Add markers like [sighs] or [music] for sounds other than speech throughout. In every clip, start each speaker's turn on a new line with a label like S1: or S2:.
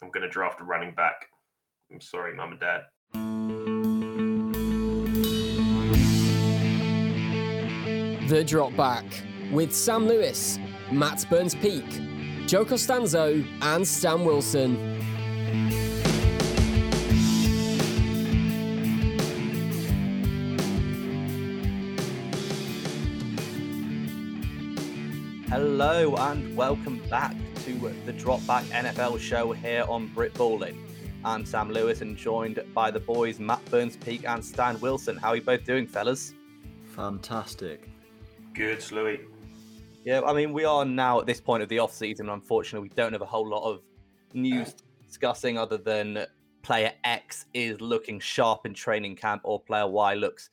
S1: I'm going to draft a running back. I'm sorry, mum and dad.
S2: The Drop Back with Sam Lewis, Matt Burns Peak, Joe Costanzo, and Stan Wilson.
S3: Hello and welcome back to the Drop Back NFL show here on Brit Balling. I'm Sam Lewis and joined by the boys Matt Burns Peak and Stan Wilson. How are you both doing, fellas?
S4: Fantastic.
S1: Good, Louis.
S3: Yeah, I mean, we are now at this point of the off season. Unfortunately, we don't have a whole lot of news discussing other than player X is looking sharp in training camp or player Y looks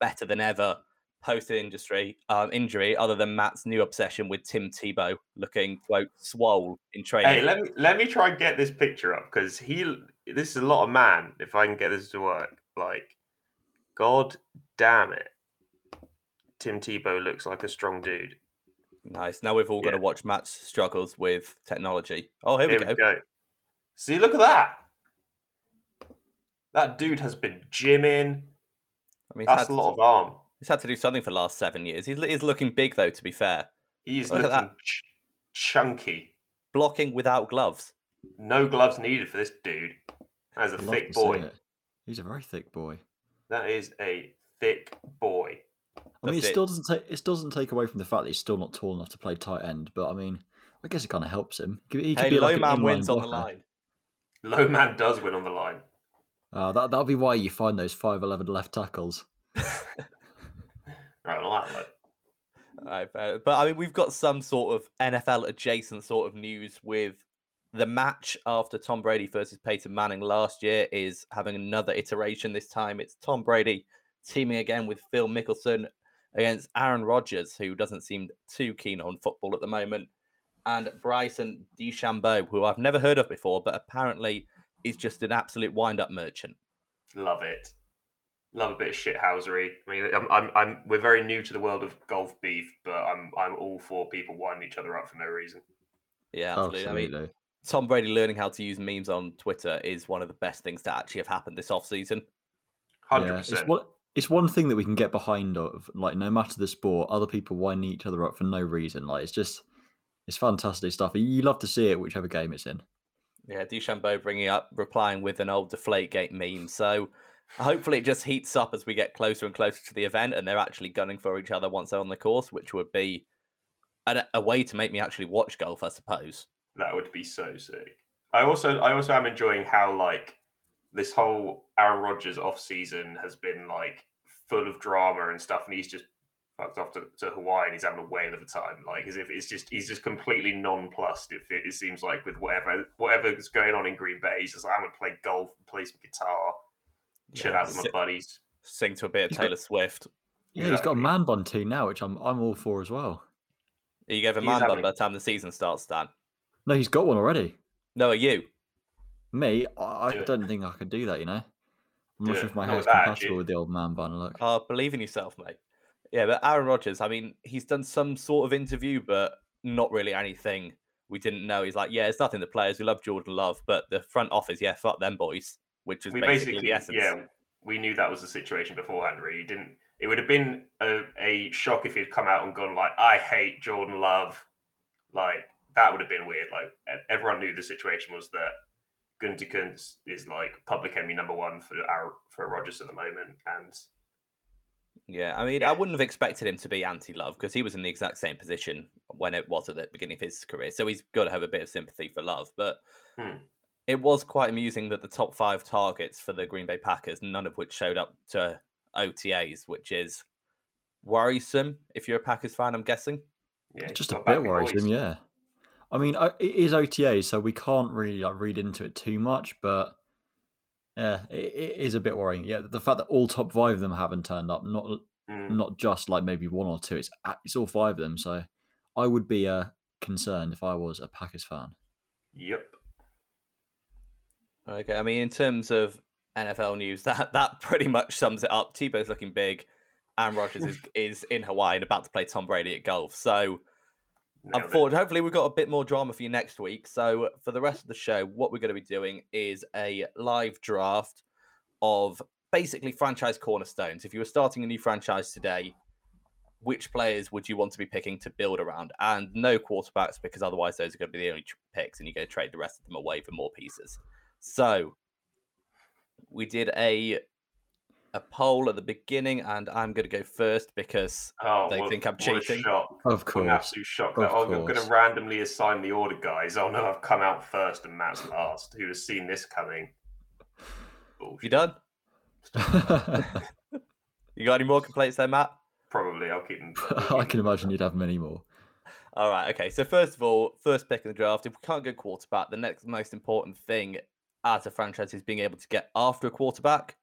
S3: better than ever post industry um, injury, other than Matt's new obsession with Tim Tebow looking quote swole in training.
S1: Hey, let me let me try and get this picture up because he this is a lot of man. If I can get this to work, like, god damn it, Tim Tebow looks like a strong dude.
S3: Nice. Now we've all got to watch Matt's struggles with technology. Oh, here, we go.
S1: See, look at that. That dude has been gymming.
S3: I mean,
S1: That's
S3: had,
S1: a lot of arm.
S3: He's had to do something for the last seven years. He's, he's looking big, though, to be fair.
S1: He's
S3: Look
S1: looking ch- chunky.
S3: Blocking without gloves.
S1: No gloves needed for this dude. That's a
S4: I'd love
S1: thick boy.
S4: He's a very thick boy.
S1: That is a thick boy.
S4: I mean, it
S3: That's it.
S4: still doesn't take it doesn't take away from the fact that he's still not tall enough to play tight end. But I mean, I guess it kind of helps him. He could- he could
S3: Hey,
S4: be
S3: low
S4: like an
S3: man
S4: inline
S3: wins on the line.
S1: Low man does win on the line.
S4: Uh, that that'll be why you find those five eleven left tackles.
S1: I like that.
S3: Right, but, but I mean, we've got some sort of NFL adjacent sort of news with the match after Tom Brady versus Peyton Manning last year is having another iteration. This time it's Tom Brady teaming again with Phil Mickelson against Aaron Rodgers, who doesn't seem too keen on football at the moment, and Bryson DeChambeau, who I've never heard of before, but apparently is just an absolute wind-up merchant.
S1: Love it. Love a bit of shithousery. I mean, I'm, I'm, I'm, we're very new to the world of golf beef, but I'm, I'm all for people winding each other up for no reason.
S3: Yeah, oh, absolutely. I mean, Tom Brady learning how to use memes on Twitter is one of the best things to actually have happened this offseason.
S1: Hundred
S4: Yeah, it's
S1: percent.
S4: one it's one thing that we can get behind of like no matter the sport, other people winding each other up for no reason. Like it's just it's fantastic stuff. You love to see it, whichever game it's in.
S3: Yeah, DeChambeau bringing up, replying with an old Deflategate meme. So hopefully it just heats up as we get closer and closer to the event and they're actually gunning for each other once they're on the course, which would be a, a way to make me actually watch golf, I suppose.
S1: That would be so sick. I also, I also am enjoying how like this whole Aaron Rodgers off season has been like full of drama and stuff, and he's just fucked off to, to Hawaii and he's having a whale of a time. Like as if it's just he's just completely nonplussed. It, it seems like with whatever whatever's going on in Green Bay, he's just like, I'm gonna play golf, play some guitar, chill
S3: Yeah,
S1: out with my
S3: sit-
S1: buddies.
S3: Sing to a bit of Taylor Swift.
S4: Yeah, he's got a man bun too now, which I'm I'm all for as well.
S3: You gave a
S1: He's
S3: man bun by the time the season starts, Dan.
S4: No, he's got one already.
S3: No, are you?
S4: Me, I, I
S1: Do it.
S4: don't think I could do that. You know, I'm
S1: Do
S4: not sure
S1: it.
S4: if my
S1: Not
S4: hair's compatible with the old man bun look.
S3: Oh, believe in yourself, mate. Yeah, but Aaron Rodgers, I mean, he's done some sort of interview, but not really anything we didn't know. He's like, yeah, it's nothing the players. We love Jordan Love, but the front office, yeah, fuck them boys, which is
S1: we
S3: basically,
S1: basically,
S3: the essence.
S1: yeah, we knew that was the situation beforehand. Really, It didn't it would have been a, a shock if he'd come out and gone like, "I hate Jordan Love," like that would have been weird. Like everyone knew the situation was that Gunter is like public enemy number one for our for Rodgers at the moment, and
S3: Yeah, I mean,
S1: Yeah.
S3: I wouldn't have expected him to be anti-Love because he was in the exact same position when it was at the beginning of his career. So he's got to have a bit of sympathy for Love. But
S1: Hmm.
S3: It was quite amusing that the top five targets for the Green Bay Packers, none of which showed up to OTAs, which is worrisome if you're a Packers fan. I'm guessing.
S1: yeah,
S4: just a bit worrisome,
S1: boys.
S4: yeah. I mean, it is OTA, so we can't really like read into it too much, but yeah, it, it is a bit worrying. Yeah, the fact that all top five of them haven't turned up, not
S1: Mm.
S4: not just like maybe one or two, it's it's all five of them. So I would be uh, concerned if I was a Packers fan.
S1: Yep.
S3: Okay, I mean, in terms of NFL news, [laughs] that that pretty much sums it up. Tebow's looking big. and Rodgers is, [laughs] is in Hawaii and about to play Tom Brady at golf. So
S1: Nailed.
S3: Unfortunately, hopefully we've got a bit more drama for you next week. So for the rest of the show, what we're going to be doing is a live draft of basically franchise cornerstones. If you were starting a new franchise today, which players would you want to be picking to build around? And no quarterbacks because otherwise those are going to be the only picks, and you're going to trade the rest of them away for more pieces. So we did a a poll at the beginning, and I'm going to go first because
S1: Oh,
S3: They
S1: what-
S3: think I'm
S1: what a
S3: cheating.
S4: Of
S1: What an
S4: course.
S1: absolute shock.
S4: Of
S1: That, oh, I'm going to randomly assign the order, guys. Oh no, I've come out first and Matt's last. Who has seen this coming?
S3: you
S1: Bullshit.
S3: done. [laughs] You got any more complaints there, Matt?
S1: Probably. I'll keep them. [laughs]
S4: I can imagine you'd have many more.
S3: All right. Okay. So first of all, first pick in the draft. If we can't go quarterback, the next most important thing as a franchise is being able to get after a quarterback,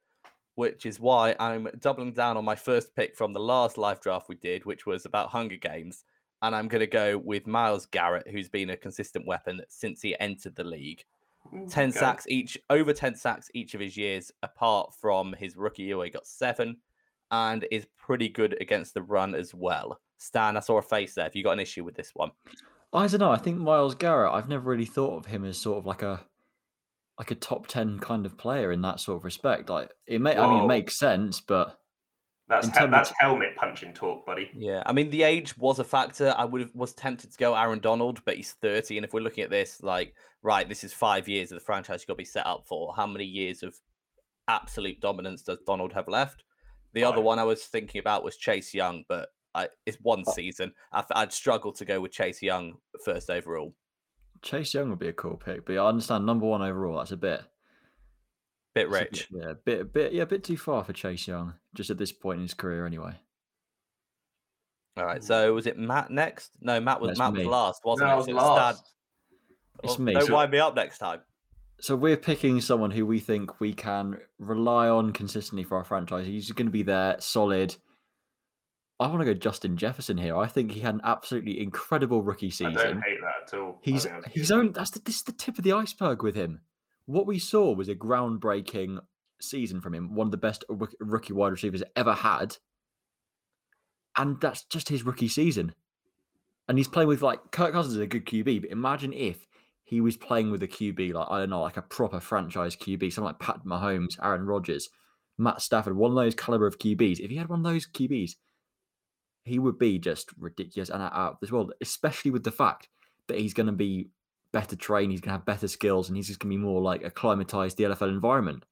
S3: which is why I'm doubling down on my first pick from the last live draft we did, which was about Hunger Games, and I'm going to go with Myles Garrett, who's been a consistent weapon since he entered the league.
S1: Mm,
S3: 10
S1: go.
S3: sacks each, over 10 sacks each of his years, apart from his rookie year where he got seven, and is pretty good against the run as well. Stan, I saw a face there. Have you got an issue with this one?
S4: I don't know. I think Myles Garrett. I've never really thought of him as sort of like a like a top ten kind of player in that sort of respect. Like it may. I mean, it makes sense, but
S1: That's he-
S4: terms of-
S1: helmet punching talk, buddy.
S3: Yeah, I mean the age was a factor. I would have was tempted to go Aaron Donald, but he's 30. And if we're looking at this, like, right, this is five years of the franchise you've got to be set up for. How many years of absolute dominance does Donald have left? The other
S1: Five.
S3: one I was thinking about was Chase Young, but I, it's one oh. season. I, would struggle to go with Chase Young first overall.
S4: Chase Young would be a cool pick. But I understand number one overall. That's a bit
S3: Bit
S4: that's a
S3: rich.
S4: bit- yeah, bit bit yeah, a bit too far for Chase Young. Just at this point in his career, anyway.
S3: All right, so hmm. was it Matt next? No, Matt was
S4: That's
S3: Matt was last, wasn't
S1: No,
S3: it?
S1: was
S3: So it's Stan-
S4: It's
S3: Well,
S4: me.
S3: Don't
S4: So-
S3: wind me up next time.
S4: So we're picking someone who we think we can rely on consistently for our franchise. He's going to be there, solid. I want to go Justin Jefferson here. I think he had an absolutely incredible rookie season.
S1: I don't hate that at all.
S4: He's he's own. That's the, this is the tip of the iceberg with him. What we saw was a groundbreaking season from him. One of the best rookie wide receivers ever had, and that's just his rookie season. And he's playing with like Kirk Cousins is a good QB, but imagine if he was playing with a QB like I don't know, like a proper franchise QB, someone like Pat Mahomes, Aaron Rodgers, Matt Stafford, one of those caliber of QBs. If he had one of those QBs, he would be just ridiculous and out of this world, especially with the fact that he's going to be better trained, he's going to have better skills, and he's just going to be more like acclimatized to the NFL environment.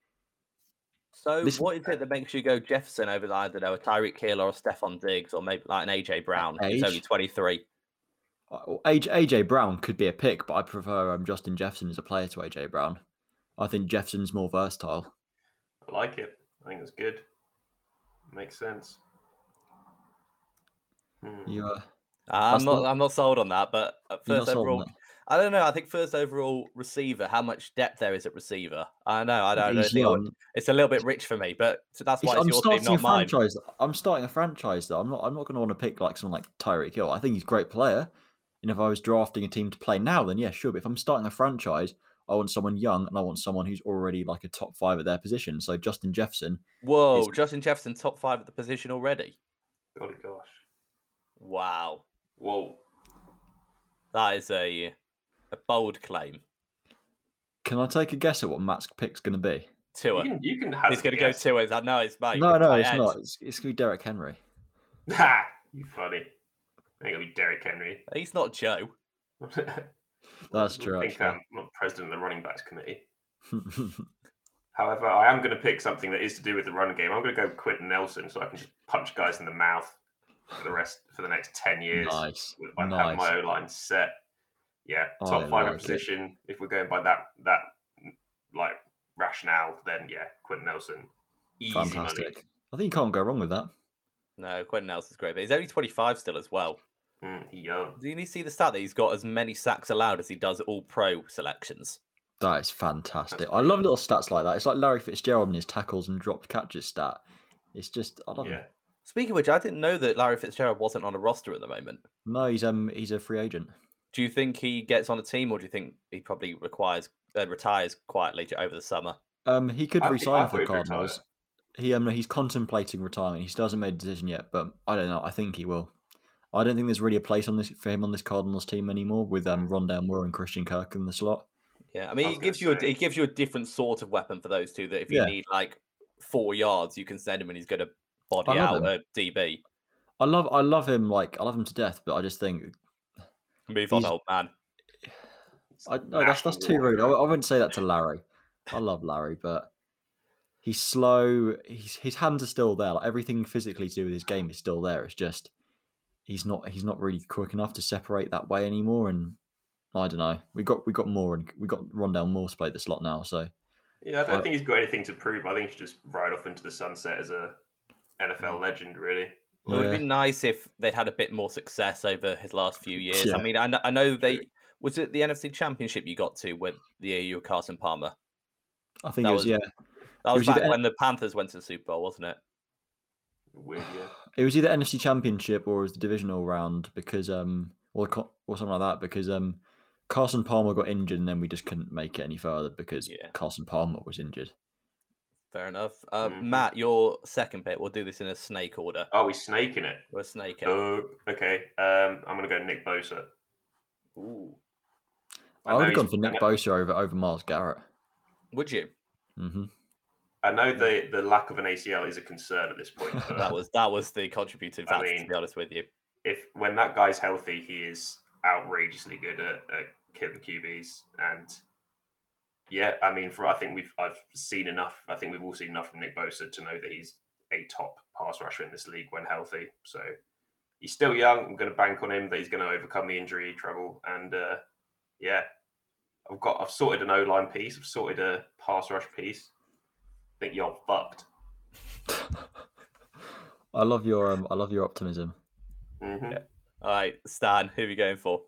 S3: So
S4: This-
S3: what is it that makes you go Jefferson over I don't know a Tyreek Hill or a Stefon Diggs or maybe like an AJ Brown? He's only 23.
S4: Uh, AJ, AJ Brown could be a pick, but I prefer um, Justin Jefferson as a player to AJ Brown. I think Jefferson's more versatile.
S1: I like it. I think it's good. Makes sense. Hmm.
S4: You, uh,
S3: I'm not.
S4: not-
S3: I'm not sold on that. But uh,
S4: you're not
S3: first overall. I don't know. I think first overall receiver. How much depth there is at receiver? I know. I don't, I don't
S4: He's
S3: think
S4: young.
S3: it's a little bit rich for me. But so that's why
S4: He's-
S3: it's
S4: I'm
S3: your team,
S4: starting a
S3: not mine.
S4: franchise. I'm starting a franchise though. I'm not. I'm not going to want to pick like someone like Tyreek Hill. I think he's a great player. And if I was drafting a team to play now, then yeah, sure. But if I'm starting a franchise, I want someone young and I want someone who's already like a top five at their position. So Justin Jefferson,
S3: Whoa,
S4: It's-
S3: Justin Jefferson top five at the position already.
S1: Golly gosh.
S3: Wow,
S1: Whoa.
S3: that is a a bold claim.
S4: can I take a guess at what Matt's pick's going to be?
S1: You
S3: Tua.
S1: can, you can have
S3: He's going to go
S1: guess.
S3: Tua. I know it's mate.
S4: no, no, it's
S3: end.
S4: not. It's, it's going to be Derrick Henry.
S1: Ha! You funny. I think it'll be Derrick Henry.
S3: He's not Joe. [laughs]
S4: That's
S1: I
S4: true,
S1: think
S4: actually.
S1: Um, I'm not president of the running backs committee. [laughs] However, I am going to pick something that is to do with the run game. I'm going to go Quenton Nelson, so I can just punch guys in the mouth for the rest for the next ten years.
S4: nice.
S1: with- I have
S4: Nice.
S1: my O line set. Yeah,
S4: I
S1: top five
S4: like
S1: in
S4: it.
S1: position. If we're going by that that like rationale, then yeah, Quenton Nelson, easy money.
S4: Fantastic. I think you can't go wrong with that.
S3: No, Quenton Nelson's great, but he's only 25 still as well.
S1: Mm, he young.
S3: Do you see the stat that he's got as many sacks allowed as he does all pro selections?
S4: That is fantastic. I love little stats like that. It's like Larry Fitzgerald and his tackles and dropped catches stat. It's just I love
S1: Yeah,
S4: him.
S3: Speaking of which, I didn't know that Larry Fitzgerald wasn't on a roster at the moment.
S4: No, he's um he's a free agent.
S3: Do you think he gets on a team, or do you think he probably requires uh, retires quietly over the summer?
S4: Um, he could
S1: I
S4: resign for the
S1: he'd retire.
S4: Cardinals. He um he's contemplating retirement. He still hasn't made a decision yet, but I don't know. I think he will. I don't think there's really a place on this for him on this Cardinals team anymore with um, Rondale Moore and Christian Kirk in the slot.
S3: Yeah, I mean,
S1: was
S3: it
S1: gonna
S3: gives you a
S1: say-
S3: it gives you a different sort of weapon for those two. That if you
S4: Yeah.
S3: need like four yards, you can send him and he's going to body
S4: I love
S3: out
S4: him.
S3: a DB.
S4: I love I love him like I love him to death, but I just think
S3: Move on,
S4: He's-
S3: old man. [sighs]
S4: I, no, that's that's too rude. I, I wouldn't say that to Larry. I love Larry, but he's slow. He's, his hands are still there. Like everything physically to do with his game is still there. It's just he's not he's not really quick enough to separate that way anymore. And I don't know. We got we got more and we got Rondale Moore to play the slot now. So
S1: Yeah, I don't
S4: I-
S1: think he's got anything to prove. I think he should just ride off into the sunset as a NFL legend, really.
S3: It would have been nice if they'd had a bit more success over his last few years.
S4: Yeah.
S3: I mean, I know, I know they was it the NFC Championship you got to with the year you were Carson Palmer.
S4: I think
S3: That
S4: it was,
S3: was-
S4: yeah.
S3: That was,
S4: was
S3: back
S4: N-
S3: when the Panthers went to the Super Bowl, wasn't it?
S1: Weird, yeah.
S4: It was either NFC Championship or it was the divisional round because um or or something like that because um Carson Palmer got injured and then we just couldn't make it any further because
S3: Yeah.
S4: Carson Palmer was injured.
S3: Fair enough. Uh,
S1: Mhm.
S3: Matt, your second pick. We'll do this in a snake order.
S1: Oh, he's snaking it.
S3: We're snaking.
S1: Oh, okay. Um, I'm gonna go Nick Bosa.
S3: Ooh.
S4: I,
S1: know
S4: would have gone for Nick
S1: know-
S4: Bosa over over Myles Garrett.
S3: Would you?
S4: hmm
S1: I know the the lack of an ACL is a concern at this point. But [laughs]
S3: That was that was the contributing
S1: I
S3: factor.
S1: mean-
S3: to be honest with you.
S1: if when that guy's healthy, he is outrageously good at, at killing QBs. And yeah, I mean, for I think we've I've seen enough. I think we've all seen enough from Nick Bosa to know that he's a top pass rusher in this league when healthy. So he's still young. I'm going to bank on him that he's going to overcome the injury trouble. And uh, yeah, I've got I've sorted an O line piece. I've sorted a pass rush piece. I think you're fucked. [laughs]
S4: I love your um, I love your optimism.
S1: hmm
S3: All right, Stan, who are you going for?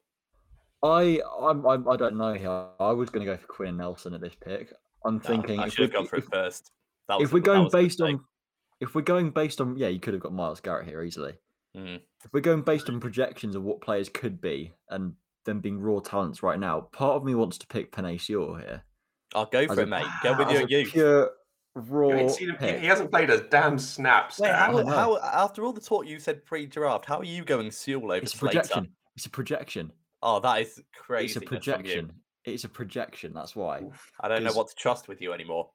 S4: I I'm, I'm I don't know here. I was going to go for Quinn Nelson at this pick. I'm
S3: No,
S4: thinking
S3: I
S4: if,
S3: should have
S4: we,
S3: gone for it
S4: if,
S3: first. That was
S4: if we're going
S3: was a
S4: based
S3: mistake.
S4: on if we're going based on yeah, you could have got Myles Garrett here easily.
S3: Mhm.
S4: If we're going based on projections of what players could be and them being raw talents right now, part of me wants to pick Penei here.
S3: I'll go
S4: as
S3: for
S4: a-
S3: it, mate. Go [sighs] with
S4: as
S3: your youth.
S4: Pure raw.
S1: You seen him, he,
S4: pick.
S1: he hasn't played a damn snap.
S3: Wait, how, how, after all the talk you said pre-draft, how are you going Sewell over
S4: It's a
S3: Slater?
S4: projection. It's a projection.
S3: Oh, that is crazy.
S4: It's a projection. It's a projection. That's why.
S3: I don't know what to trust with you anymore.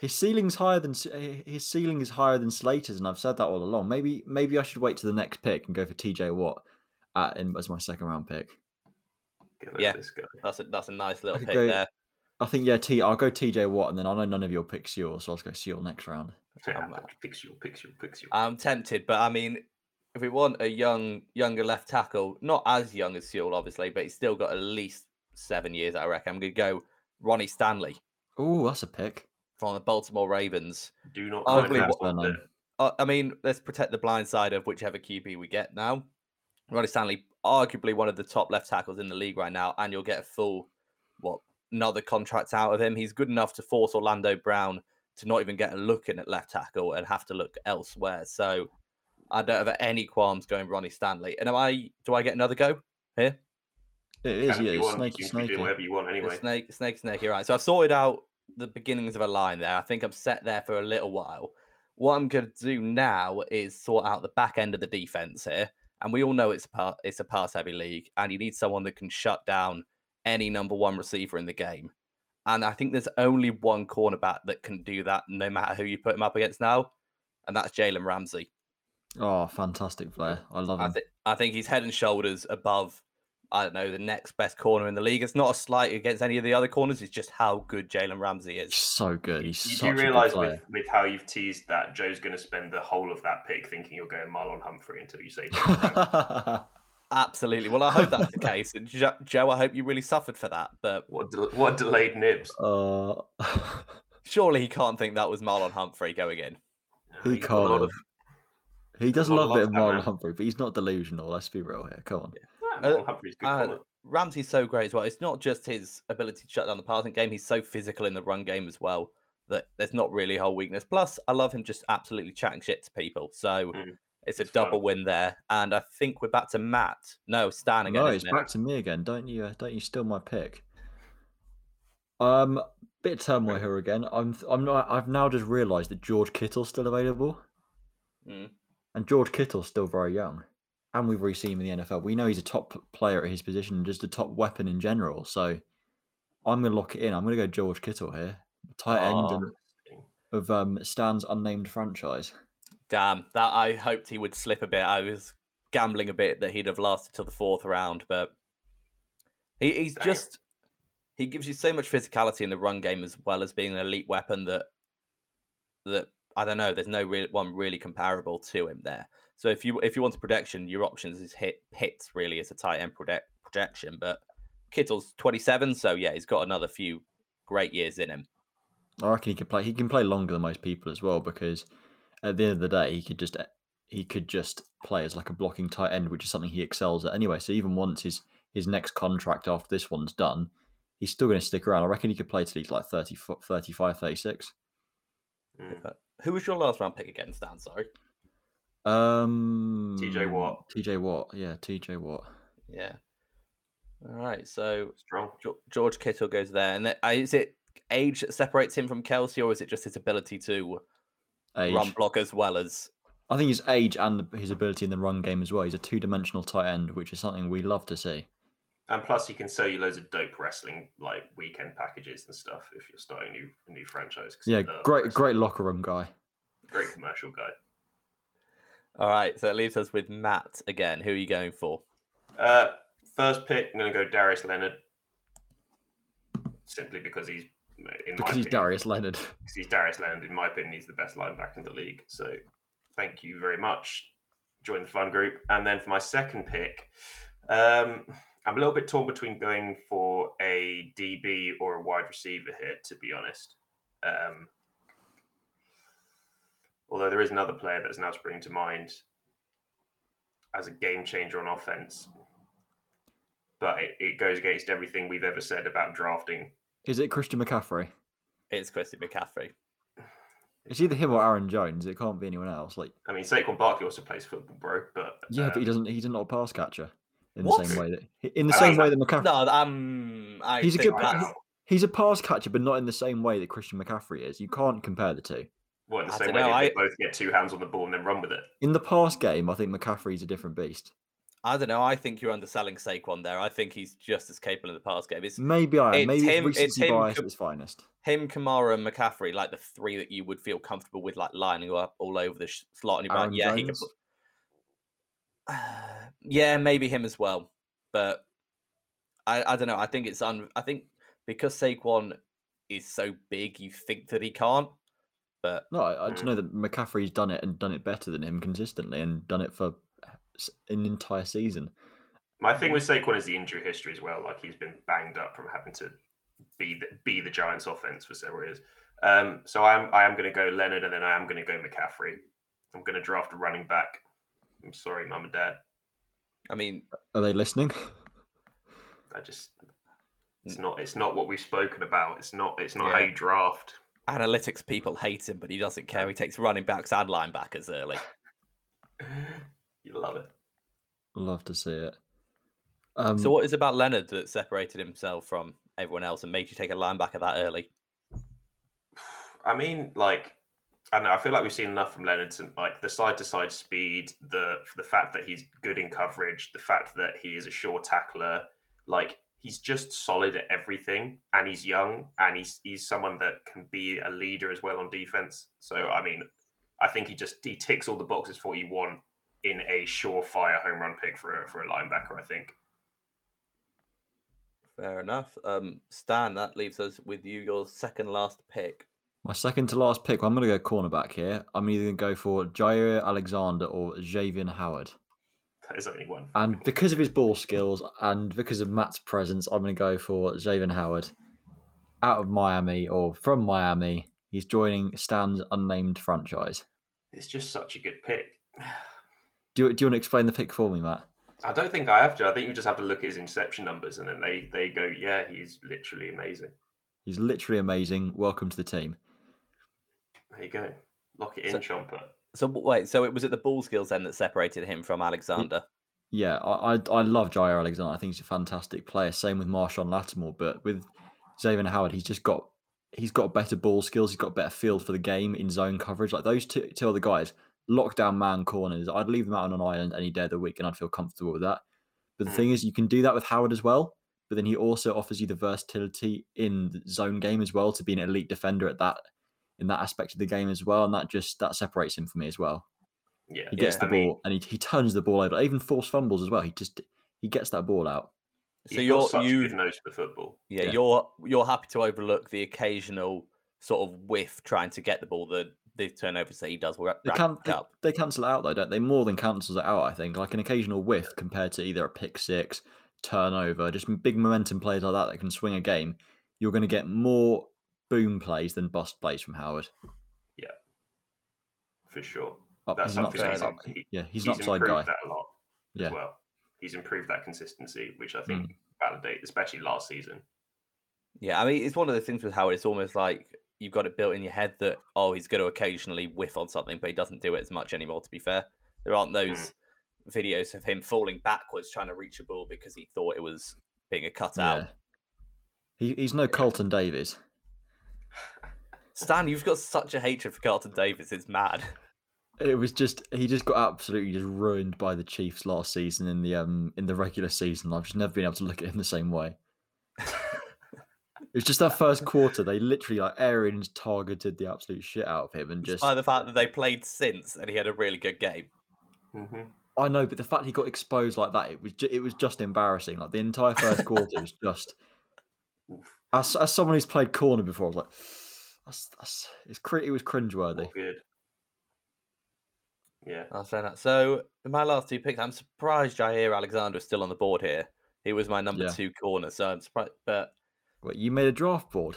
S4: His ceiling's higher than eh, his ceiling is higher than Slater's, and I've said that all along. Maybe maybe I should wait to the next pick and go for TJ Watt at, in, as my second round pick.
S1: Get
S3: Yeah.
S1: this guy.
S3: That's a that's a nice little pick
S4: go-
S3: there.
S4: I think yeah, T. I'll go TJ Watt, and then I know none of your picks yours, so I'll just go Seal next round.
S1: Yeah,
S3: Um,
S1: pixel, pixel, pixel.
S3: I'm tempted, but I mean, if we want a young, younger left tackle, not as young as Sewell, obviously, but he's still got at least seven years, I reckon. I'm going to go Ronnie Stanley
S4: Oh, that's a pick.
S3: from the Baltimore Ravens.
S1: Do not
S3: I'll
S1: find
S3: believe
S1: that
S4: what-
S1: one
S4: their
S1: there.
S4: name.
S3: Uh, I mean, let's protect the blind side of whichever QB we get now. Ronnie Stanley, arguably one of the top left tackles in the league right now, and you'll get a full, what, another contract out of him. He's good enough to force Orlando Brown to not even get a look in at left tackle and have to look elsewhere. So I don't have any qualms going Ronnie Stanley. And am I? Do I get another go here?
S4: It is,
S1: And if
S4: yeah.
S1: you
S4: it's
S1: want, you can do whatever you want
S3: Yeah,
S1: anyway.
S3: Snake, snake, snake. You're right. So I've sorted out the beginnings of a line there. I think I'm set there for a little while. What I'm going to do now is sort out the back end of the defense here. And we all know it's a pa- it's a pass heavy league, and you need someone that can shut down any number one receiver in the game. And I think there's only one cornerback that can do that, no matter who you put him up against now, and that's Jalen Ramsey.
S4: Oh, fantastic player. I love
S3: I,
S4: him.
S3: th- I think he's head and shoulders above, I don't know, the next best corner in the league. It's not a slight against any of the other corners. It's just how good Jalen Ramsey is.
S4: so good. He's
S1: You
S4: such
S1: do
S4: a good
S1: realise with, with how you've teased that Joe's going to spend the whole of that pick thinking you're going Marlon Humphrey until you say [laughs]
S3: Absolutely. Well, I hope that's the case. And Jo- Joe, I hope you really suffered for that. But
S1: what, del- what delayed nibs?
S4: uh, [laughs]
S3: surely he can't think that was Marlon Humphrey going in.
S4: he
S1: He's got a lot
S4: can't.
S1: of-
S4: He does
S1: a lot
S4: love a bit of
S1: love,
S4: Marlon. Humphrey, but he's not delusional. Let's be real here. Come on.
S1: Ah, Marlon Humphrey's good
S3: uh. Ramsey's so great as well. It's not just his ability to shut down the passing game, he's so physical in the run game as well that there's not really a whole weakness. Plus, I love him just absolutely chatting shit to people. So
S1: Mm,
S3: it's a
S1: it's fun.
S3: double win there. And I think we're back to Matt. No, Stan again.
S4: no, it's
S3: it?
S4: back to me again. Don't you? Uh, don't you steal my pick? Um, bit of turmoil here again. I'm. I'm not. I've now just realised that George Kittle's still available,
S3: Mm.
S4: And George Kittle's still very young. and we've already seen him in the NFL. We know he's a top player at his position, just a top weapon in general. So I'm going to lock it in. I'm going to go George Kittle here, tight end
S3: Oh.
S4: and- of um, Stan's unnamed franchise.
S3: Damn, that I hoped he would slip a bit. I was gambling a bit that he'd have lasted till the fourth round, but he, he's
S1: Damn.
S3: just he gives you so much physicality in the run game as well as being an elite weapon that that I don't know. There's no real one really comparable to him there. So if you if you want a projection, your options is hit Pitts really as a tight end project, projection, but Kittle's 27, so yeah, he's got another few great years in him.
S4: I reckon he could play. He can play longer than most people as well because at the end of the day, he could just he could just play as like a blocking tight end, which is something he excels at anyway. So even once his his next contract after this one's done, he's still going to stick around. I reckon he could play till he's like 30, 35, 36.
S1: Mm.
S3: Who was your last round pick again, Stan? Sorry.
S4: Um, TJ
S1: Watt.
S4: TJ Watt. Yeah, TJ Watt.
S3: Yeah. All right. So
S1: Strong.
S3: George Kittle goes there, and then, uh, is it age that separates him from Kelce, or is it just his ability to
S4: Age.
S3: run block as well as?
S4: I think his age and his ability in the run game as well. He's a two-dimensional tight end, which is something we love to see.
S1: And plus, he can sell you loads of dope wrestling like weekend packages and stuff if you're starting a new a new franchise. 'cause
S4: Yeah, great,
S1: wrestling.
S4: great locker room guy.
S1: great commercial guy.
S3: All right. So it leaves us with Matt again. Who are you going for?
S1: Uh, first pick, I'm going to go Darius Leonard, simply because he's in my
S4: Because he's
S1: opinion,
S4: Darius Leonard. [laughs]
S1: because he's Darius Leonard. In my opinion, he's the best linebacker in the league. So, thank you very much. Join the fun group. And then for my second pick, um, I'm a little bit torn between going for a DB or a wide receiver here, to be honest. Um, although there is another player that's now springing to mind as a game changer on offense. But it, it goes against everything we've ever said about drafting.
S4: Is it Christian McCaffrey?
S3: It's Christian McCaffrey.
S4: It's either him or Aaron Jones. It can't be anyone else. Like,
S1: I mean, Saquon Barkley also plays football, bro. But
S4: yeah, but he
S1: um,
S4: doesn't. He's not a pass catcher in the
S3: What?
S4: same way that in the
S1: I
S4: same
S1: mean,
S4: way that McCaffrey.
S3: No, um, I
S4: He's a good
S3: that's-
S1: Wow.
S4: He's a pass catcher, but not in the same way that Christian McCaffrey is. You can't compare the two.
S1: What, in the
S3: I
S1: same way
S3: dunno,
S1: they
S3: I-
S1: both get two hands on the ball and then run with it?
S4: In the pass game, I think McCaffrey's a different beast.
S3: I don't know. I think you're underselling Saquon there. I think he's just as capable in the pass game. It's
S4: Maybe I am.
S3: It's
S4: Maybe
S3: him- it's
S4: recency
S3: him
S4: bias at its finest.
S3: him, Kamara, and McCaffrey, like the three that you would feel comfortable with, like lining up all over the sh- slot. And you're like, yeah, he could.
S4: Jones? [sighs]
S3: yeah, maybe him as well, but I, I don't know. I think it's un. I think because Saquon is so big, you think that he can't, but
S4: No, I, I just
S1: Mm.
S4: know that McCaffrey's done it and done it better than him consistently, and done it for an entire season.
S1: My thing with Saquon is the injury history as well. Like he's been banged up from having to be the, be the Giants' offense for several years. Um, so I'm I am going to go Leonard, and then I am going to go McCaffrey. I'm going to draft a running back. I'm sorry, mum and dad.
S3: I mean,
S4: Are they listening?
S1: I just it's not it's not what we've spoken about. It's not it's not how you draft.
S3: analytics people hate him, but he doesn't care. He takes running backs and linebackers early. [laughs]
S1: You love it.
S4: Love to see it. Um,
S3: So, what is it about Leonard that separated himself from everyone else and made you take a linebacker that early?
S1: I mean, like, I know. I feel like we've seen enough from Leonard. Like the side to side speed, the the fact that he's good in coverage, the fact that he is a sure tackler. Like he's just solid at everything, and he's young, and he's he's someone that can be a leader as well on defense. So I mean, I think he just he ticks all the boxes for what you want in a surefire home run pick for a, for a linebacker. I think.
S3: Fair enough. Um, Stan, that leaves us with you, your second last pick.
S4: My second to last pick. well, I'm going to go cornerback here. I'm either going to go for Jaire Alexander or Xavien Howard.
S1: There's only one.
S4: And because of his ball skills and because of Matt's presence, I'm going to go for Xavien Howard out of Miami or from Miami. He's joining Stan's unnamed franchise.
S1: It's just such a good pick. [sighs]
S4: Do you, do you want to explain the pick for me, Matt?
S1: I don't think I have to. I think you just have to look at his interception numbers, and then they they go, yeah, he's literally amazing.
S4: He's literally amazing. Welcome to the team.
S1: There you go. Lock it in,
S3: So-
S1: Chomper.
S3: So wait, so it was it the ball skills then that separated him from Alexander?
S4: Yeah, I, I I love Jaire Alexander. I think he's a fantastic player. Same with Marshon Lattimore, but with Xavien Howard, he's just got he's got better ball skills. He's got better feel for the game in zone coverage. Like those two two other guys, lockdown man corners. I'd leave them out on an island any day of the week, and I'd feel comfortable with that. But the
S1: Mm.
S4: thing is, you can do that with Howard as well. But then he also offers you the versatility in the zone game as well to be an elite defender at that in that aspect of the game as well, and that just that separates him for me as well.
S1: Yeah,
S4: He gets
S1: I
S4: the
S1: mean,
S4: ball and he, he turns the ball over, even forced fumbles as well. He just he gets that ball out.
S3: So
S1: he's
S3: you're
S1: got such
S3: you
S1: good nose for football.
S3: yeah,
S4: Yeah.
S3: you're you're happy to overlook the occasional sort of whiff trying to get the ball that the turnovers that he does wrap
S4: They
S3: wrap
S4: can they, they cancel it out though, don't they? More than cancels it out, I think. Like an occasional whiff compared to either a pick six, turnover, just big momentum plays like that that can swing a game. You're going to get more boom plays than bust plays from Howard.
S1: Yeah, for sure.
S4: Up,
S1: That's
S4: he's an
S1: something he's,
S4: up-
S1: he-
S4: yeah, he's
S1: he's
S4: an upside
S1: improved
S4: guy.
S1: that a lot
S4: Yeah.
S1: as well. He's improved that consistency, which I think
S4: Mm.
S1: validate, especially last season.
S3: Yeah, I mean, it's one of the things with Howard. It's almost like you've got it built in your head that oh, he's going to occasionally whiff on something, but he doesn't do it as much anymore. To be fair, there aren't those videos of him falling backwards trying to reach a ball because he thought it was being a cutout.
S4: Yeah. He, he's no Carlton Davis.
S3: Stan, you've got such a hatred for Carlton Davis. It's mad.
S4: It was just he just got absolutely just ruined by the Chiefs last season in the um in the regular season. I've just never been able to look at him the same way. It was just that first quarter. They literally like Arians targeted the absolute shit out of him and just
S3: By the fact that they played since and he had a really good game.
S1: hmm
S4: I know, but the fact he got exposed like that, it was ju- it was just embarrassing. Like the entire first quarter was just. [laughs] As, as someone who's played corner before, I was like, that's, that's, it's cr- it was cringeworthy.
S1: Not good. Yeah.
S3: I'll say that. So my last two picks, I'm surprised Jaire Alexander is still on the board here. He was my number
S4: Yeah.
S3: two corner, so I'm surprised. But
S4: What you made a draft board?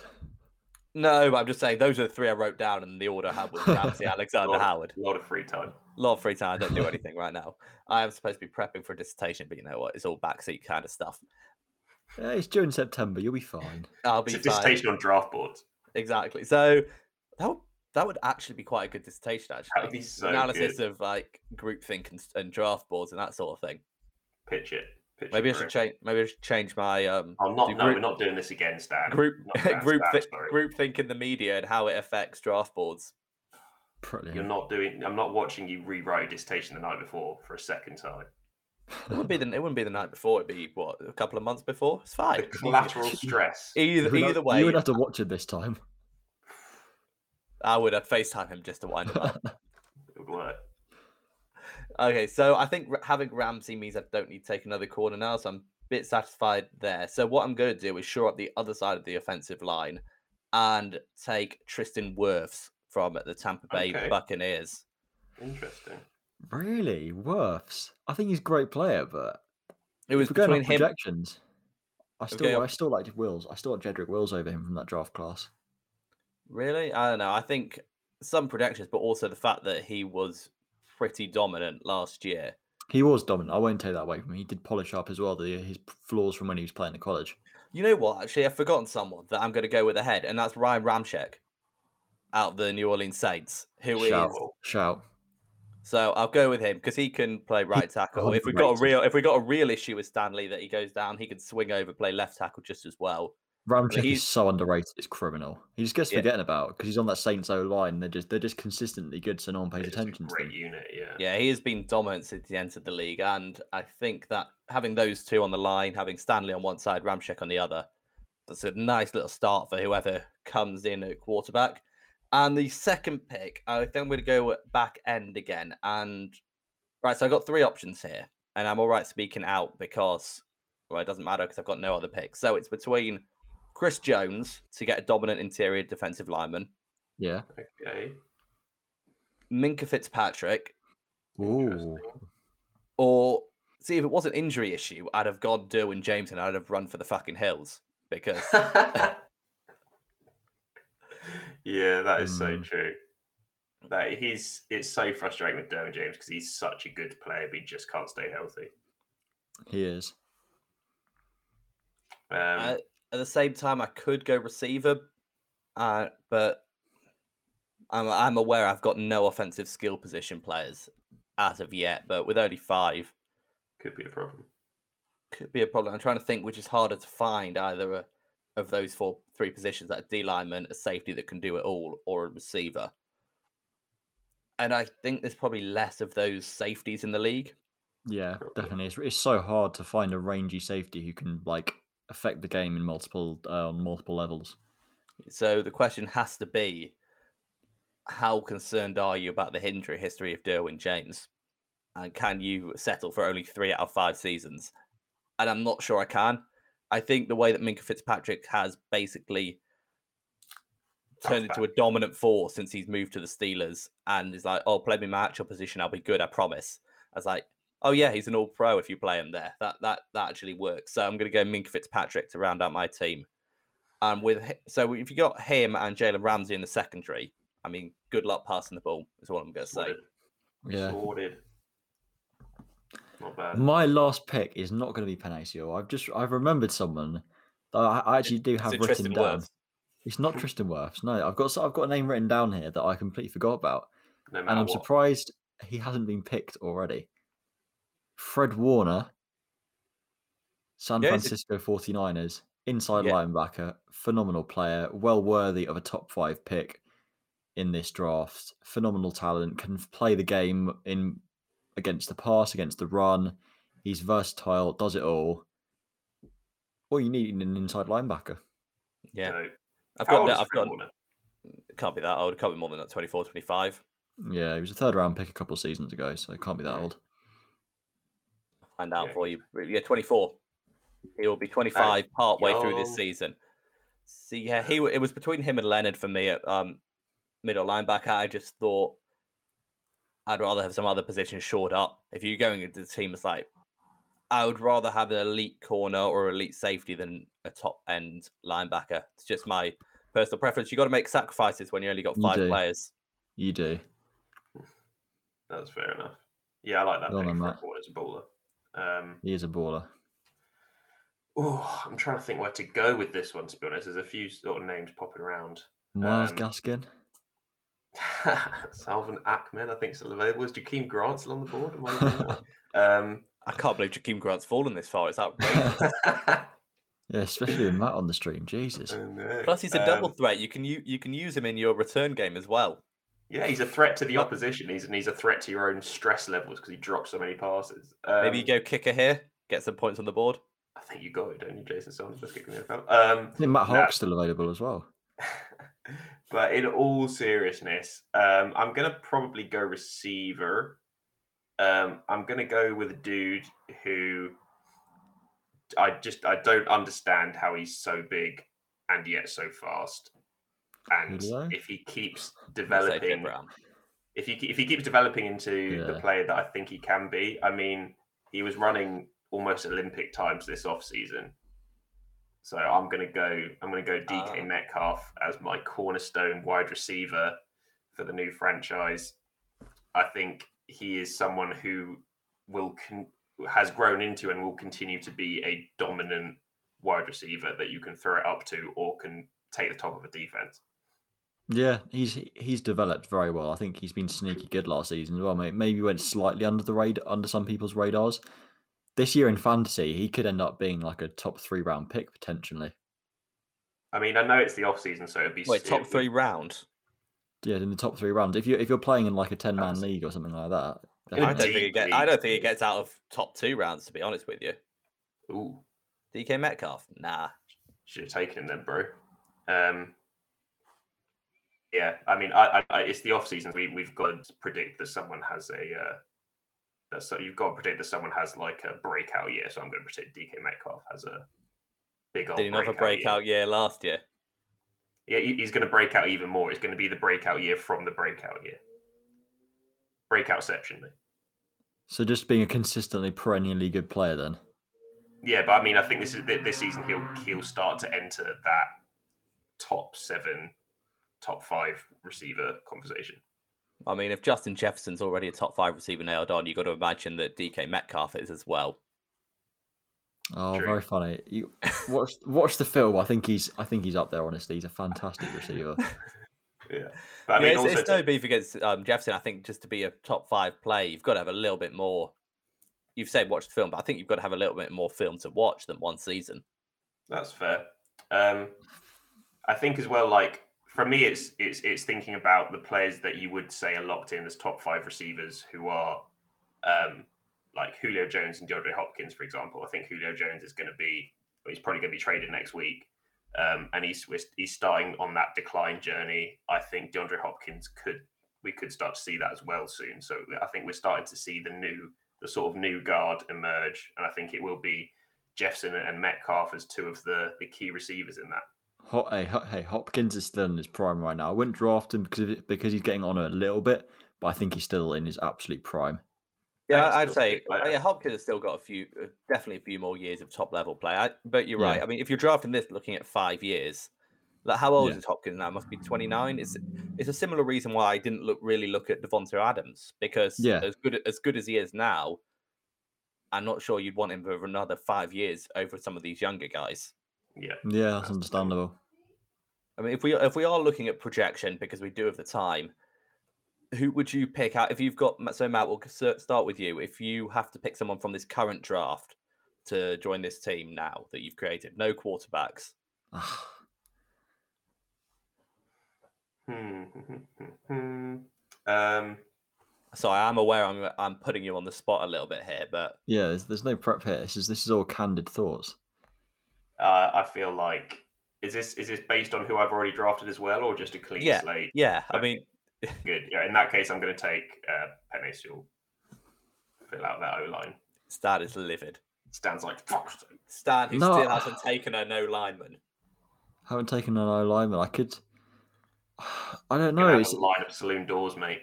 S3: no, but I'm just saying those are the three I wrote down, and the order I had was [laughs] Ramsey, Alexander,
S1: lot,
S3: Howard.
S1: A lot of free time.
S3: A lot of free time. I don't do [laughs] anything right now. I am supposed to be prepping for a dissertation, but you know what? It's all backseat kind of stuff.
S4: Yeah, it's during September. You'll be fine.
S3: I'll be
S1: It's a
S3: fine.
S1: dissertation on draft boards.
S3: Exactly. So that would that would actually be quite a good dissertation. Actually,
S1: would be so
S3: analysis
S1: good.
S3: of like groupthink and, and draft boards and that sort of thing.
S1: Pitch it. Pitch
S3: Maybe I
S1: it for
S3: should change. Maybe I should change my um
S1: I'm not.
S3: do
S1: No, we're not doing this again, Stan.
S3: group [laughs]
S1: Stan,
S3: group
S1: Stan,
S3: thi- group think in the media and how it affects draft boards.
S4: Brilliant.
S1: You're not doing. I'm not watching you rewrite a dissertation the night before for a second time.
S3: It wouldn't be the it wouldn't be the night before. It'd be what a couple of months before. It's
S1: The
S3: fine.
S1: collateral [laughs] stress.
S4: You
S3: Either
S4: would have-
S3: either way,
S4: you would have to watch it this time.
S3: I would have Facetime him just to wind him up. [laughs]
S1: It would work.
S3: Okay, so I think having Ramsey means I don't need to take another corner now, so I'm a bit satisfied there. So what I'm going to do is shore up the other side of the offensive line and take Tristan Wirfs from the Tampa Bay
S1: Okay.
S3: Buccaneers.
S1: Interesting.
S4: Really, Wirfs. I think he's a great player, but
S3: It was
S4: going
S3: between
S4: off
S3: him.
S4: projections. I still,
S3: I'll-
S4: I still like Wills. I still like Jedrick Wills over him from that draft class.
S3: Really, I don't know. I think some projections, but also the fact that he was pretty dominant last year.
S4: He was dominant. I won't take that away from him. He did polish up as well the, his flaws from when he was playing at college.
S3: You know what? Actually, I've forgotten someone that I'm going to go with ahead, and that's Ryan Ramczyk out of the New Orleans Saints, who is
S4: Shout,
S1: Cool.
S4: shout.
S3: So I'll go with him because he can play right tackle. If we've got a real, if we got a real issue with Stanley that he goes down, he can swing over, play left tackle just as well.
S4: Ramczyk
S3: he's-
S4: is so underrated. It's criminal. He just gets
S3: Yeah.
S4: forgetting about because he's on that Saints O line. They're just they're just consistently good, so no one pays
S1: It's a
S4: attention to
S1: great
S4: them.
S1: unit. Yeah.
S3: Yeah, he has been dominant since he entered the league, and I think that having those two on the line, having Stanley on one side, Ramczyk on the other, that's a nice little start for whoever comes in at quarterback. And the second pick, I think I'm going to go back end again. And right, so I've got three options here, and I'm all right speaking out because well, it doesn't matter because I've got no other picks. So it's between Chris Jones to get a dominant interior defensive lineman,
S4: Yeah.
S1: Okay.
S3: Minkah Fitzpatrick,
S4: Ooh.
S3: Or see if it was an injury issue, I'd have gone Derwin James and I'd have run for the fucking hills because [laughs] [laughs]
S1: yeah, that is so
S4: Mm.
S1: true. That he's it's so frustrating with Derwin James because he's such a good player, but he just can't stay healthy.
S4: He is.
S1: Um,
S3: uh, at the same time I could go receiver, uh, but I'm I'm aware I've got no offensive skill position players as of yet. But with only five,
S1: could be a problem.
S3: could be a problem. I'm trying to think which is harder to find either a, of those four three positions, that a D lineman, a safety that can do it all, or a receiver. and I think there's probably less of those safeties in the league.
S4: Yeah, definitely. It's, it's so hard to find a rangy safety who can like affect the game in multiple uh, on multiple levels.
S3: So the question has to be how concerned are you about the injury history of Derwin James? And can you settle for only three out of five seasons? And I'm not sure I can. I think the way that Minkah Fitzpatrick has basically turned into a dominant force since he's moved to the Steelers and is like, oh, play me my actual position, I'll be good, I promise. I was like, oh yeah, he's an all pro if you play him there. That that that actually works. So I'm gonna go Minkah Fitzpatrick to round out my team. And with so if you got him and Jalen Ramsey in the secondary, I mean, good luck passing the ball is what I'm gonna say.
S1: Sorted.
S4: Yeah.
S1: Sorted. Not bad.
S4: My last pick is not going to be Panacio. I've just I've remembered someone that I, actually do have
S3: it
S4: written down. It's not [laughs] Tristan Wirfs. No, I've got I've got a name written down here that I completely forgot about,
S1: No
S4: and I'm
S1: what.
S4: surprised he hasn't been picked already. Fred Warner, San
S3: Yeah,
S4: Francisco 49ers, inside
S3: Yeah.
S4: linebacker, phenomenal player, well worthy of a top five pick in this draft. Phenomenal talent, can play the game in against the pass, against the run. He's versatile, does it all. All you need in an inside linebacker.
S3: Yeah.
S1: So,
S3: I've got
S1: old
S3: that.
S1: is
S3: I've got it can't be that old. It can't be more than that 24, 25.
S4: Yeah, he was a third round pick a couple of seasons ago, so it can't be that old.
S3: Find out
S1: Yeah.
S3: for you. Yeah, 24. He will be 25 part way through this season. See, yeah, he it was between him and Leonard for me at um, middle linebacker. I just thought I'd rather have some other positions shored up. If you're going into the team, it's like I would rather have an elite corner or elite safety than a top end linebacker. It's just my personal preference. You got to make sacrifices when you only got five
S4: do.
S3: players.
S4: You do.
S1: That's fair enough. Yeah, I like that
S4: Well
S1: pick.
S4: done,
S1: Fred
S4: Matt.
S1: A baller. Um,
S4: He is a baller.
S1: oh, I'm trying to think where to go with this one. To be honest, there's a few sort of names popping around.
S4: Myles
S1: Um,
S4: Gaskin. [laughs]
S1: Salvon Ahmed, I think, still available. Is Jakeem Grant still on the board? Am I looking at that? um,
S3: I can't believe Jakeem Grant's fallen this far. It's [laughs] outrageous.
S4: Yeah, especially with Matt on the stream. Jesus.
S3: Plus, he's a double
S1: Um,
S3: threat. You can you, you can use him in your return game as well.
S1: Yeah, he's a threat to the opposition. He's and he's a threat to your own stress levels because he drops so many passes.
S3: Maybe you
S1: Um,
S3: go kicker here, get some points on the board.
S1: I think you got it, don't you, Jason Sanders? Best kicker in the NFL. Um,
S4: I think Matt
S1: Nah.
S4: Hawk's still available as well. [laughs]
S1: but in all seriousness, um, I'm gonna probably go receiver. Um, I'm gonna go with a dude who I just I don't understand how he's so big and yet so fast. And if he keeps developing, if he if he keeps developing into the player that I think he can be, I mean, he was running almost Olympic times this off season. So I'm gonna go. I'm gonna go DK
S3: Ah.
S1: Metcalf as my cornerstone wide receiver for the new franchise. I think he is someone who will con- has grown into and will continue to be a dominant wide receiver that you can throw it up to or can take the top of a defense.
S4: Yeah, he's he's developed very well. I think he's been sneaky good last season as well. Mate. Maybe went slightly under the radar, under some people's radars. This year in fantasy, he could end up being like a top three round pick potentially.
S1: I mean, I know it's the off season, so it'd be
S3: Wait, top three round.
S4: Yeah, in the top three rounds. If you if you're playing in like a ten man league or something like that,
S1: In a
S3: I
S4: definitely.
S3: don't think it
S1: deep
S3: get. I don't think it
S1: it
S3: gets out of top two rounds. To be honest with you,
S1: Ooh,
S3: DK Metcalf. Nah.
S1: should have taken him then, bro. Um, yeah, I mean, I, I, I it's the off season. We we've got to predict that someone has a. Uh, that so you've got to predict that someone has like a breakout year. So I'm going to predict DK Metcalf has a big old.
S3: Did he not have a
S1: breakout year.
S3: year last year?
S1: Yeah, he's going to break out even more. It's going to be the breakout year from the breakout year. Breakoutception. mate.
S4: So just being a consistently perennially good player then.
S1: Yeah, but I mean, I think this is this season he'll he'll start to enter that top seven, top five receiver conversation.
S3: I mean, if Justin Jefferson's already a top five receiver nailed on, you've got to imagine that DK Metcalf is as well.
S4: Oh,
S1: True.
S4: very funny. You watch watch the film. I think he's I think he's up there. Honestly, he's a fantastic receiver. [laughs]
S1: Yeah, but I
S3: yeah, it's,
S1: also
S3: it's
S1: to-
S3: no beef against um, Jefferson. I think just to be a top five play, you've got to have a little bit more. You've said watch the film, but I think you've got to have a little bit more film to watch than one season.
S1: That's fair. Um, I think as well, like for me, it's it's it's thinking about the players that you would say are locked in as top five receivers who are um, like Julio Jones and DeAndre Hopkins, for example. I think Julio Jones is going to be he's probably going to be traded next week, um, and he's he's starting on that decline journey. I think DeAndre Hopkins could we could start to see that as well soon. So I think we're starting to see the new the sort of new guard emerge, and I think it will be Jefferson and Metcalf as two of the the key receivers in that.
S4: Hot, hey, hey, Hopkins is still in his prime right now. I wouldn't draft him because it, because he's getting on a little bit, but I think he's still in his absolute prime.
S3: Yeah, I'd say yeah, Hopkins has still got a few, uh, definitely a few more years of top level play. I, but you're yeah. right. I mean, if you're drafting this looking at five years, like how old yeah. is Hopkins now? Must be 29. It's it's a similar reason why I didn't look really look at Davante Adams because yeah. as good as good as he is now, I'm not sure you'd want him for another five years over some of these younger guys.
S1: Yeah,
S4: yeah, that's understandable.
S3: I mean, if we if we are looking at projection because we do have the time, who would you pick out if you've got so Matt? We'll start with you. If you have to pick someone from this current draft to join this team now that you've created, no quarterbacks. [sighs]
S1: hmm. [laughs] um.
S3: So I am aware I'm I'm putting you on the spot a little bit here, but
S4: yeah, there's, there's no prep here. This is this is all candid thoughts.
S1: Uh, I feel like is this is this based on who I've already drafted as well, or just a clean
S3: yeah,
S1: slate?
S3: Yeah, I mean, [laughs]
S1: good. Yeah, in that case, I'm going to take uh, Penei. You'll fill out that O line.
S3: Stan is livid.
S1: Stan's like
S3: Stan, who no, still hasn't taken a no lineman.
S4: Haven't taken an no lineman. I could. [sighs] I don't know.
S1: It's a line up saloon doors, mate.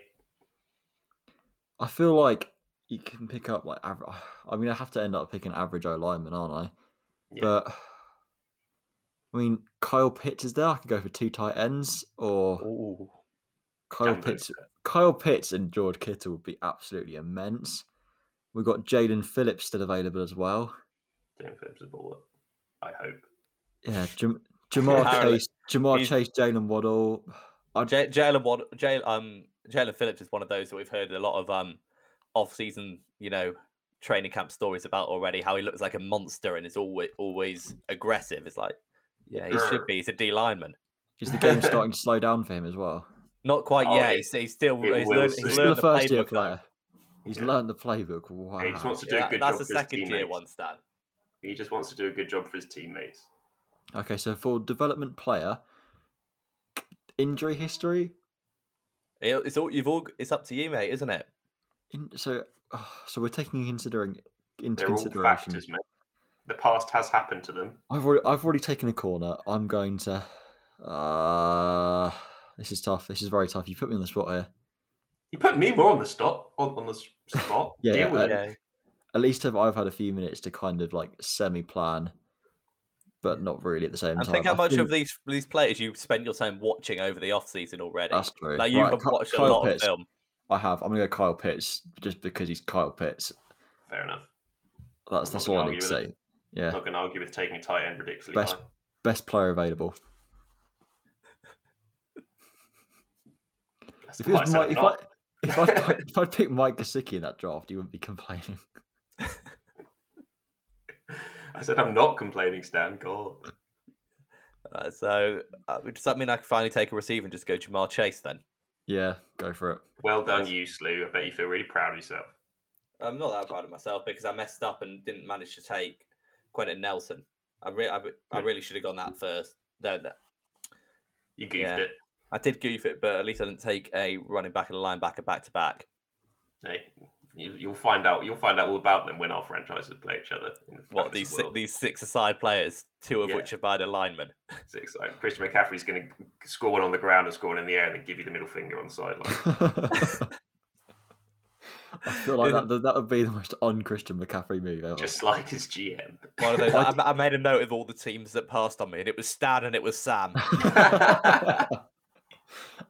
S4: I feel like you can pick up like average. [sighs] I mean, I have to end up picking average O lineman, aren't I? Yeah. But I mean, Kyle Pitts is there. I could go for two tight ends, or Ooh. Kyle Pitts. Kyle Pitts and George Kittle would be absolutely immense. We've got Jaelan Phillips still available as well.
S1: Jaelan Phillips is a baller. I hope.
S4: Yeah, [laughs] Jam- Ja'Marr Chase, Ja'Marr He's... Chase, Jaylen Waddle.
S3: J- Jaylen Waddle, J- um, Jaelan Phillips is one of those that we've heard a lot of um off-season, you know, training camp stories about already. How he looks like a monster and is always always aggressive. It's like yeah, he should be. He's a D lineman.
S4: Is the game starting to [laughs] slow down for him as well?
S3: Not quite oh, yet. He's, he's, still he's, learned, he's,
S4: he's learned the, first year player. He's yeah. learned the playbook. Wow.
S1: He just wants to do yeah, a good
S3: that's
S1: job.
S3: That's a second year one, Stan.
S1: He just wants to do a good job for his teammates.
S4: Okay, so for development player, injury history.
S3: It's all you've all. It's up to you, mate, isn't it?
S4: In, so, oh, so we're taking considering into They're consideration. Factors,
S1: the past has happened to them.
S4: I've already, I've already taken a corner. I'm going to. Uh, this is tough. This is very tough. You put me on the spot here.
S1: You put me more on the spot. On, on the spot. [laughs]
S4: yeah, yeah, At least I've, I've had a few minutes to kind of like semi-plan, but not really at the same
S3: and
S4: time.
S3: think how I much think... of these these players you spent your time watching over the off season already.
S4: That's true.
S3: Like you've right, watched Kyle a lot Pitts. of film.
S4: I have. I'm gonna go Kyle Pitts just because he's Kyle Pitts.
S1: Fair enough.
S4: That's that's all I need to say. It. Yeah.
S1: Not going to argue with taking a tight end ridiculously
S4: best,
S1: high.
S4: Best player available. [laughs] if, Mike, [laughs] if, I, if, I, [laughs] if I picked Mike Gesicki in that draft, you wouldn't be complaining.
S1: I said I'm not complaining, Stan. God.
S3: Uh, so uh, does that mean I can finally take a receiver and just go Ja'Marr Chase then?
S4: Yeah, go for it.
S1: Well done, you Slew. I bet you feel really proud of yourself.
S3: I'm not that proud of myself because I messed up and didn't manage to take Quenton Nelson. I, re- I, I really should have gone that first. No, no.
S1: You goofed yeah, it.
S3: I did goof it, but at least I didn't take a running back and a linebacker back to back.
S1: Hey, you, will find out. You'll find out all about them when our franchises play each other.
S3: what these six, these six aside players, two of yeah. which are by the linemen.
S1: Six. Like, Christian McCaffrey's going to score one on the ground and score one in the air, and then give you the middle finger on the sideline. [laughs] [laughs]
S4: I feel like that, that would be the most un-Christian McCaffrey move ever.
S1: Just like his GM.
S3: One of those, I, I, made a note of all the teams that passed on me, and it was Stan and it was Sam. [laughs]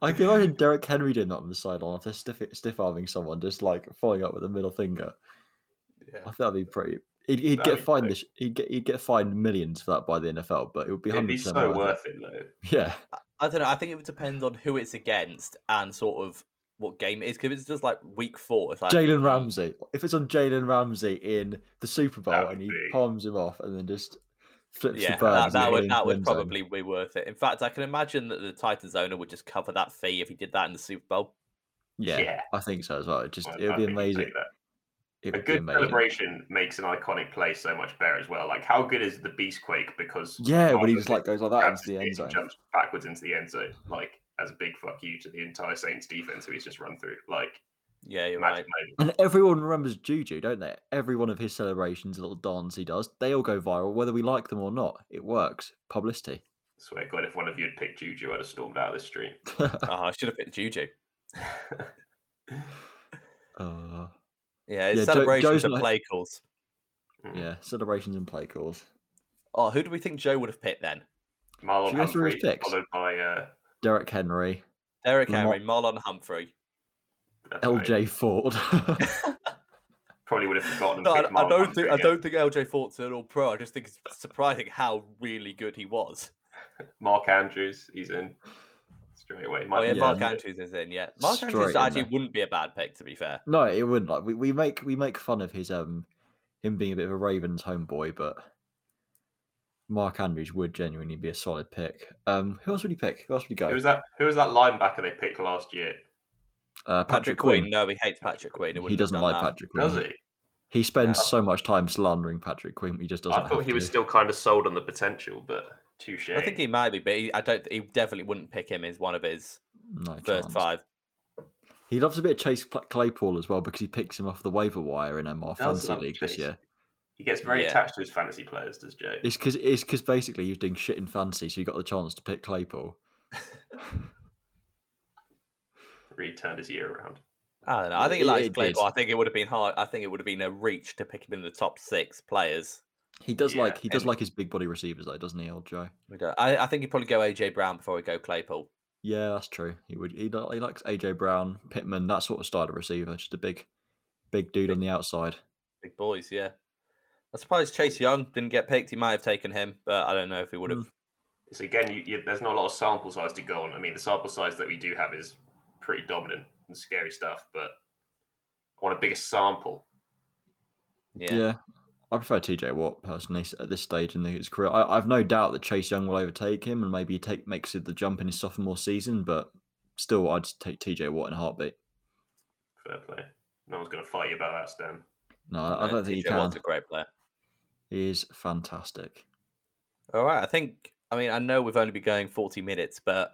S4: I can imagine Derrick Henry doing that on the sideline after stiff stiff arming someone, just like following up with a middle finger. Yeah. I think that'd be pretty. He'd, he'd get fined. This, he'd get he'd get fined millions for that by the NFL, but it would be
S1: hundred percent so worth it. it though.
S4: Yeah,
S3: I, I don't know. I think it would depend on who it's against and sort of what game it is because it's just like week four. It's like
S4: Jalen Ramsey. If it's on Jalen Ramsey in the Super Bowl and he be. palms him off and then just Flips
S3: Yeah,
S4: the bird.
S3: that, that would that would
S4: end zone.
S3: probably be worth it. In fact, I can imagine that the Titans owner would just cover that fee if he did that in the Super Bowl.
S4: Yeah,
S1: Yeah.
S4: I think so as well. It just
S1: Well,
S4: it would be
S1: think you'd take
S4: amazing.
S1: that.
S4: It
S1: A good celebration makes an iconic play so much better as well. Like, how good is the Beastquake? Because
S4: Yeah, when he just like goes like that into the
S1: his
S4: end zone.
S1: jumps backwards into the end zone, like as a big fuck you to the entire Saints defense who he's just run through. Like,
S3: Yeah, you're
S1: magic
S3: right.
S1: moment.
S4: And everyone remembers Juju, don't they? Every one of his celebrations, little dance he does, they all go viral, whether we like them or not. It works. Publicity.
S1: I swear to God, if one of you had picked Juju, I'd have stormed out of the stream. [laughs]
S3: Oh, I should have picked Juju. [laughs]
S4: uh,
S3: Yeah, it's
S4: Yeah,
S3: celebrations
S4: Joe's
S3: and
S4: not-
S3: play calls.
S1: Mm.
S4: yeah, celebrations and play calls.
S3: Oh, who do we think Joe would have picked then?
S1: Marlon
S4: Should we go
S1: Humphrey, followed by uh,
S4: Derrick Henry,
S3: Derrick
S4: Lamar-
S3: Henry, Marlon Humphrey.
S4: LJ Fort. [laughs]
S1: Probably would have forgotten.
S3: No, I, I don't think I don't think LJ Fort's an all pro. I just think it's surprising how really good he was.
S1: Mark Andrews, he's in straight away.
S3: Oh yeah,
S4: Yeah,
S3: Mark. Andrews is in. Yeah, Mark
S4: Straight
S3: Andrews
S4: in
S3: actually
S4: there.
S3: wouldn't be a bad pick to be fair.
S4: no, it wouldn't. Like we, we make we make fun of his um him being a bit of a Ravens homeboy, but Mark Andrews would genuinely be a solid pick. Um, who else would he pick? Who else would he go?
S1: Who was that? Who was that linebacker they picked last year?
S4: uh,
S3: Patrick,
S4: Patrick,
S3: Queen.
S4: Queen.
S3: No, he hates Patrick Queen.
S4: He
S3: wouldn't
S4: doesn't like
S3: that.
S4: Patrick Queen.
S1: Does he?
S4: He spends
S1: Yeah.
S4: so much time slandering Patrick Queen. He just doesn't.
S1: I thought
S4: have
S1: he was still kind of sold on the potential, but touche.
S3: I think he might be, but he, I don't. He definitely wouldn't pick him as one of his
S4: no
S3: first five.
S4: He loves a bit of Chase Claypool as well because he picks him off the waiver wire in MR
S1: Does
S4: Fantasy League this year.
S1: He gets very
S3: Yeah.
S1: attached to his fantasy players, does Joe?
S4: It's because it's because basically he was doing shit in fantasy, so he got the chance to pick Claypool. [laughs]
S1: Really turned his year around.
S3: I don't know. I think he likes Claypool.
S4: did.
S3: I think it would have been hard. I think it would have been a reach to pick him in the top six players.
S4: He does
S1: Yeah,
S4: like he does
S3: and-
S4: like his big body receivers though, doesn't he, old Joe?
S3: I, I think he'd probably go AJ Brown before we go Claypool.
S4: Yeah, that's true. He would. He, he likes AJ Brown, Pittman, that sort of style of receiver. Just a big, big dude on the outside.
S3: Big boys, yeah. I'm surprised Chase Young didn't get picked. He might have taken him, but I don't know if he would have.
S4: Mm.
S1: So again, you, you, there's not a lot of sample size to go on. I mean, the sample size that we do have is pretty dominant and scary stuff, but I want a bigger sample.
S3: Yeah.
S4: Yeah. I prefer TJ Watt personally at this stage in his career. I, I've no doubt that Chase Young will overtake him and maybe take makes it the jump in his sophomore season, but still, I'd take TJ Watt in a heartbeat.
S1: Fair play. No one's going to fight you about that, Stan.
S4: No, I, I don't think he
S3: TJ
S4: can.
S3: Watt's a great player.
S4: Is fantastic.
S3: All right. I think, I mean, I know we've only been going 40 minutes, but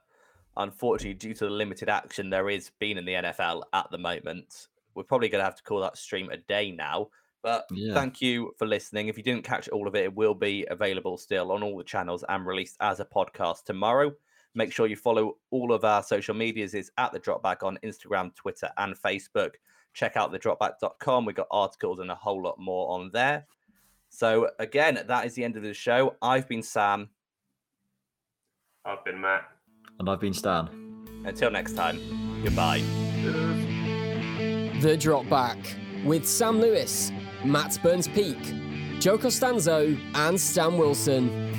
S3: unfortunately, due to the limited action there is being in the NFL at the moment, we're probably going to have to call that stream a day now. But
S4: Yeah.
S3: thank you for listening. If you didn't catch all of it, it will be available still on all the channels and released as a podcast tomorrow. Make sure you follow all of our social medias is at the dropback on Instagram, Twitter, and Facebook. Check out the dropback.com. We've got articles and a whole lot more on there. So again, that is the end of the show. I've been Sam.
S1: I've been Matt.
S4: And I've been Stan.
S3: Until next time, goodbye.
S2: The Drop Back with Sam Lewis, Matt Burns Peak, Joe Costanzo, and Stan Wilson.